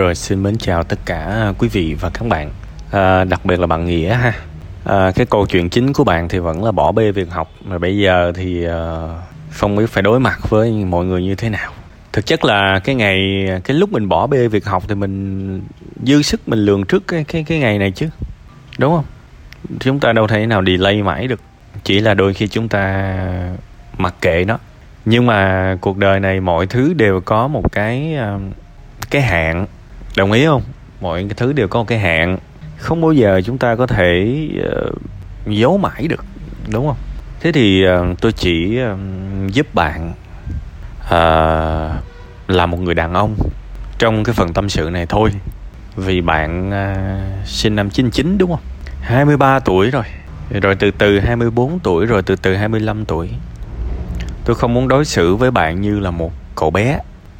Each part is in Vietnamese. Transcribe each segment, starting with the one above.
Rồi xin mến chào tất cả quý vị và các bạn. À, Đặc biệt là bạn Nghĩa ha. À, Cái câu chuyện chính của bạn thì vẫn là bỏ bê việc học Mà bây giờ thì à, không biết phải đối mặt với mọi người như thế nào. Thực chất là cái ngày Cái lúc mình bỏ bê việc học thì mình Dư sức mình lường trước cái, cái, cái ngày này chứ Đúng không? Chúng ta đâu thể nào delay mãi được. Chỉ là đôi khi chúng ta mặc kệ nó. Nhưng mà cuộc đời này mọi thứ đều có một cái à, cái hạn đồng ý không? Mọi cái thứ đều có một cái hạn. Không bao giờ chúng ta có thể uh, giấu mãi được đúng không? Thế thì uh, tôi chỉ uh, giúp bạn uh, là một người đàn ông trong cái phần tâm sự này thôi. Vì bạn uh, sinh năm 99 đúng không? 23 tuổi rồi. Rồi từ từ 24 tuổi rồi từ từ 25 tuổi. Tôi không muốn đối xử với bạn như là một cậu bé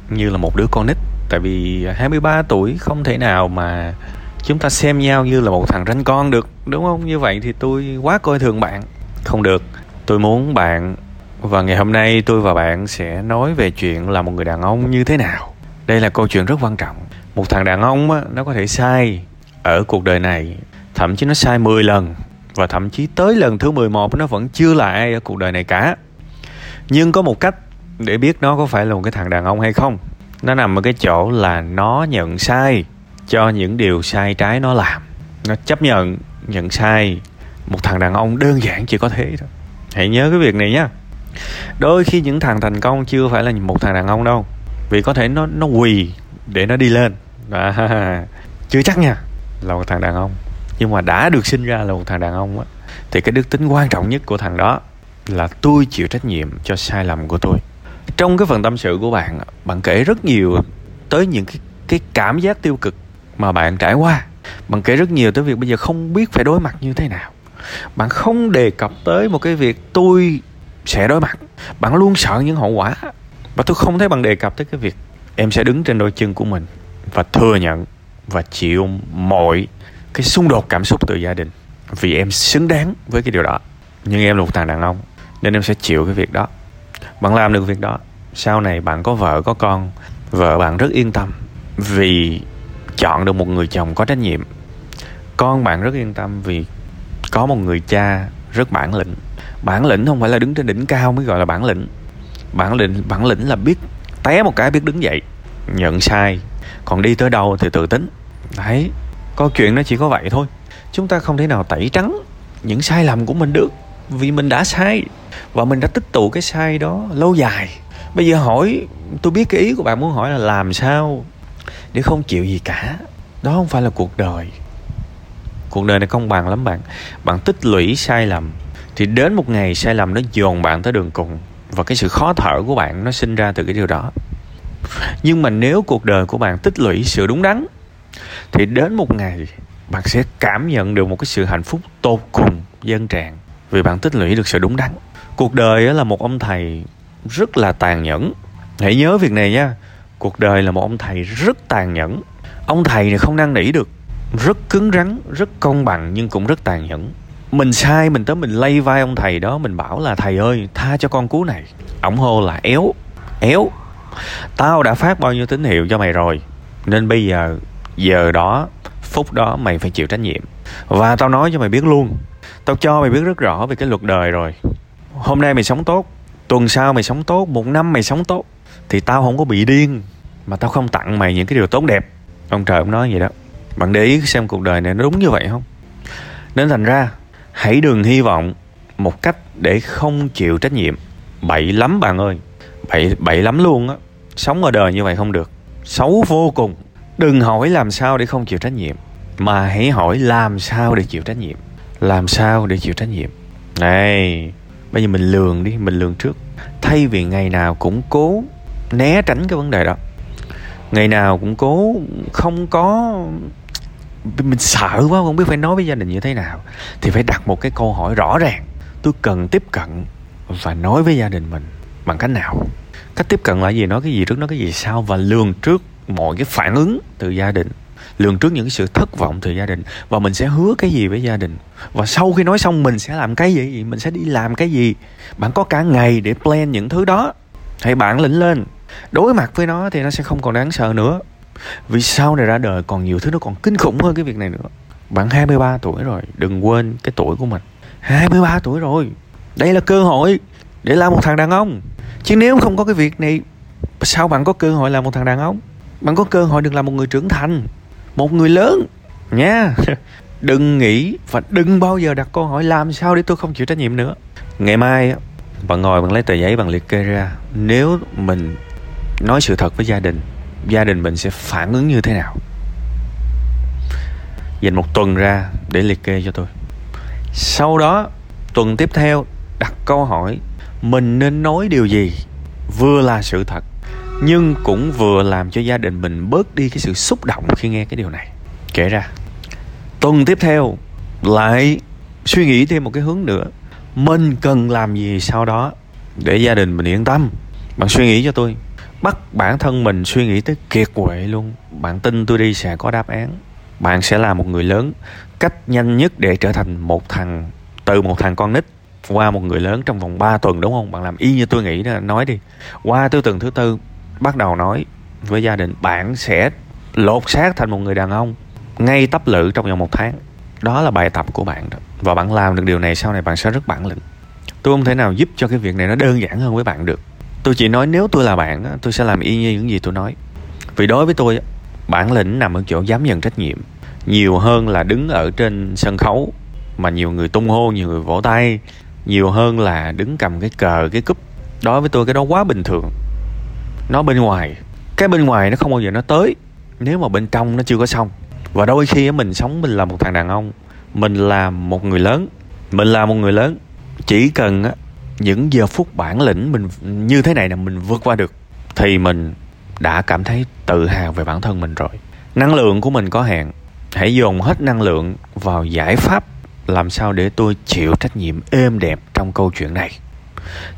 như là một đứa con nít tại vì 23 tuổi không thể nào mà chúng ta xem nhau như là một thằng ranh con được đúng không? Như vậy thì tôi quá coi thường bạn. Không được. Tôi muốn bạn và ngày hôm nay tôi và bạn sẽ nói về chuyện là một người đàn ông như thế nào. Đây là câu chuyện rất quan trọng. Một thằng đàn ông á, nó có thể sai ở cuộc đời này thậm chí nó sai 10 lần và thậm chí tới lần thứ 11 nó vẫn chưa là ai ở cuộc đời này cả. Nhưng có một cách để biết nó có phải là một cái thằng đàn ông hay không nó nằm ở cái chỗ là nó nhận sai cho những điều sai trái nó làm. Nó chấp nhận nhận sai. Một thằng đàn ông đơn giản chỉ có thế thôi. Hãy nhớ cái việc này nhé đôi khi những thằng thành công chưa phải là một thằng đàn ông đâu. Vì có thể nó nó quỳ để nó đi lên. À, chưa chắc nha là một thằng đàn ông. Nhưng mà đã được sinh ra là một thằng đàn ông á thì cái đức tính quan trọng nhất của thằng đó là tôi chịu trách nhiệm cho sai lầm của tôi trong cái phần tâm sự của bạn bạn kể rất nhiều tới những cái cái cảm giác tiêu cực mà bạn trải qua. Bạn kể rất nhiều tới việc bây giờ không biết phải đối mặt như thế nào. Bạn không đề cập tới một cái việc tôi sẽ đối mặt. Bạn luôn sợ những hậu quả. Và tôi không thấy bạn đề cập tới cái việc em sẽ đứng trên đôi chân của mình và thừa nhận và chịu mọi cái xung đột cảm xúc từ gia đình vì em xứng đáng với cái điều đó. Nhưng em là một thằng đàn ông, nên em sẽ chịu cái việc đó bạn làm được việc đó. Sau này bạn có vợ, có con, vợ bạn rất yên tâm vì chọn được một người chồng có trách nhiệm. Con bạn rất yên tâm vì có một người cha rất bản lĩnh. Bản lĩnh không phải là đứng trên đỉnh cao mới gọi là bản lĩnh. Bản lĩnh bản lĩnh là biết té một cái, biết đứng dậy. Nhận sai, còn đi tới đâu thì tự tính. Đấy, câu chuyện nó chỉ có vậy thôi. Chúng ta không thể nào tẩy trắng những sai lầm của mình được vì mình đã sai và mình đã tích tụ cái sai đó lâu dài. Bây giờ hỏi, tôi biết cái ý của bạn muốn hỏi là làm sao để không chịu gì cả. Đó không phải là cuộc đời. Cuộc đời này công bằng lắm bạn. Bạn tích lũy sai lầm, thì đến một ngày sai lầm nó dồn bạn tới đường cùng và cái sự khó thở của bạn nó sinh ra từ cái điều đó. Nhưng mà nếu cuộc đời của bạn tích lũy sự đúng đắn, thì đến một ngày bạn sẽ cảm nhận được một cái sự hạnh phúc tột cùng, dân tràn vì bạn tích lũy được sự đúng đắn. Cuộc đời là một ông thầy rất là tàn nhẫn. Hãy nhớ việc này nha. Cuộc đời là một ông thầy rất tàn nhẫn. Ông thầy này không năn nỉ được. Rất cứng rắn, rất công bằng nhưng cũng rất tàn nhẫn. Mình sai, mình tới mình lay vai ông thầy đó, mình bảo là, thầy ơi, tha cho con cú này. Ổng hô là, éo éo, tao đã phát bao nhiêu tín hiệu cho mày rồi. Nên bây giờ giờ đó, phút đó mày phải chịu trách nhiệm. Và tao nói cho mày biết luôn tao cho mày biết rất rõ về cái luật đời rồi. Hôm nay mày sống tốt, tuần sau mày sống tốt, một năm mày sống tốt, thì tao không có bị điên, mà tao không tặng mày những cái điều tốt đẹp. Ông trời ông nói vậy đó. Bạn để ý xem cuộc đời này nó đúng như vậy không? Nên thành ra, hãy đừng hy vọng một cách để không chịu trách nhiệm. Bậy lắm bạn ơi. Bậy bậy lắm luôn á. Sống ở đời như vậy không được. Xấu vô cùng. Đừng hỏi làm sao để không chịu trách nhiệm, mà hãy hỏi làm sao để chịu trách nhiệm làm sao để chịu trách nhiệm? Này, bây giờ mình lường đi, mình lường trước. Thay vì ngày nào cũng cố né tránh cái vấn đề đó, ngày nào cũng cố không có, mình sợ quá, không biết phải nói với gia đình như thế nào, thì phải đặt một cái câu hỏi rõ ràng. Tôi cần tiếp cận và nói với gia đình mình bằng cách nào? Cách tiếp cận là gì? Nói cái gì trước, nói cái gì sau và lường trước mọi cái phản ứng từ gia đình lường trước những sự thất vọng từ gia đình. Và mình sẽ hứa cái gì với gia đình? Và sau khi nói xong, mình sẽ làm cái gì? Mình sẽ đi làm cái gì? Bạn có cả ngày để plan những thứ đó. Hãy bản lĩnh lên. Đối mặt với nó thì nó sẽ không còn đáng sợ nữa. Vì sau này ra đời còn nhiều thứ nó còn kinh khủng hơn cái việc này nữa. Bạn 23 tuổi rồi, đừng quên cái tuổi của mình. 23 tuổi rồi. Đây là cơ hội để làm một thằng đàn ông. Chứ nếu không có cái việc này, sao bạn có cơ hội làm một thằng đàn ông? Bạn có cơ hội được làm một người trưởng thành một người lớn. Nha. Đừng nghĩ và đừng bao giờ đặt câu hỏi làm sao để tôi không chịu trách nhiệm nữa. Ngày mai bạn ngồi bạn lấy tờ giấy bạn liệt kê ra. Nếu mình nói sự thật với gia đình gia đình mình sẽ phản ứng như thế nào? Dành một tuần ra để liệt kê cho tôi. Sau đó, tuần tiếp theo đặt câu hỏi, mình nên nói điều gì? Vừa là sự thật nhưng cũng vừa làm cho gia đình mình bớt đi cái sự xúc động khi nghe cái điều này. Kể ra, tuần tiếp theo lại suy nghĩ thêm một cái hướng nữa. Mình cần làm gì sau đó để gia đình mình yên tâm? Bạn suy nghĩ cho tôi. Bắt bản thân mình suy nghĩ tới kiệt quệ luôn. Bạn tin tôi đi sẽ có đáp án. Bạn sẽ là một người lớn. Cách nhanh nhất để trở thành một thằng, từ một thằng con nít qua một người lớn trong vòng 3 tuần, đúng không? Bạn làm y như tôi nghĩ đó. Nói đi. Qua tư tuần thứ tư bắt đầu nói với gia đình, bạn sẽ lột xác thành một người đàn ông ngay tấp lự trong vòng một tháng. Đó là bài tập của bạn đó. Và bạn làm được điều này, sau này bạn sẽ rất bản lĩnh. Tôi không thể nào giúp cho cái việc này nó đơn giản hơn với bạn được. Tôi chỉ nói nếu tôi là bạn tôi sẽ làm y như những gì tôi nói. Vì đối với tôi bản lĩnh nằm ở chỗ dám nhận trách nhiệm. Nhiều hơn là đứng ở trên sân khấu mà nhiều người tung hô, nhiều người vỗ tay. Nhiều hơn là đứng cầm cái cờ, cái cúp. Đối với tôi, cái đó quá bình thường nó bên ngoài. Cái bên ngoài nó không bao giờ nó tới. Nếu mà bên trong nó chưa có xong và đôi khi mình sống mình là một thằng đàn ông. Mình là một người lớn. Mình là một người lớn. Chỉ cần những giờ phút bản lĩnh mình như thế này là mình vượt qua được, thì mình đã cảm thấy tự hào về bản thân mình rồi. Năng lượng của mình có hạn. Hãy dồn hết năng lượng vào giải pháp làm sao để tôi chịu trách nhiệm êm đẹp trong câu chuyện này.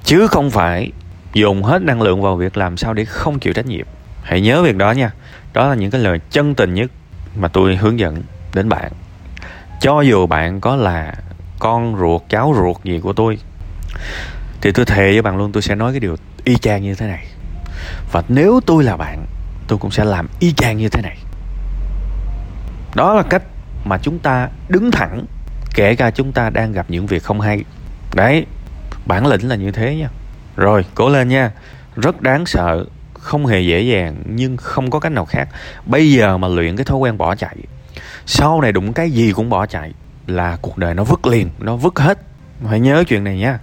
Chứ không phải dùng hết năng lượng vào việc làm sao để không chịu trách nhiệm. Hãy nhớ việc đó nha. Đó là những cái lời chân tình nhất mà tôi hướng dẫn đến bạn. Cho dù bạn có là con ruột, cháu ruột gì của tôi, thì tôi thề với bạn luôn, tôi sẽ nói cái điều y chang như thế này. Và nếu tôi là bạn, tôi cũng sẽ làm y chang như thế này. Đó là cách mà chúng ta đứng thẳng, kể cả chúng ta đang gặp những việc không hay. Đấy, bản lĩnh là như thế nha rồi, cố lên nha. Rất đáng sợ, không hề dễ dàng, nhưng không có cách nào khác. Bây giờ mà luyện cái thói quen bỏ chạy, sau này đụng cái gì cũng bỏ chạy là cuộc đời nó vứt liền, nó vứt hết. Hãy nhớ chuyện này nha.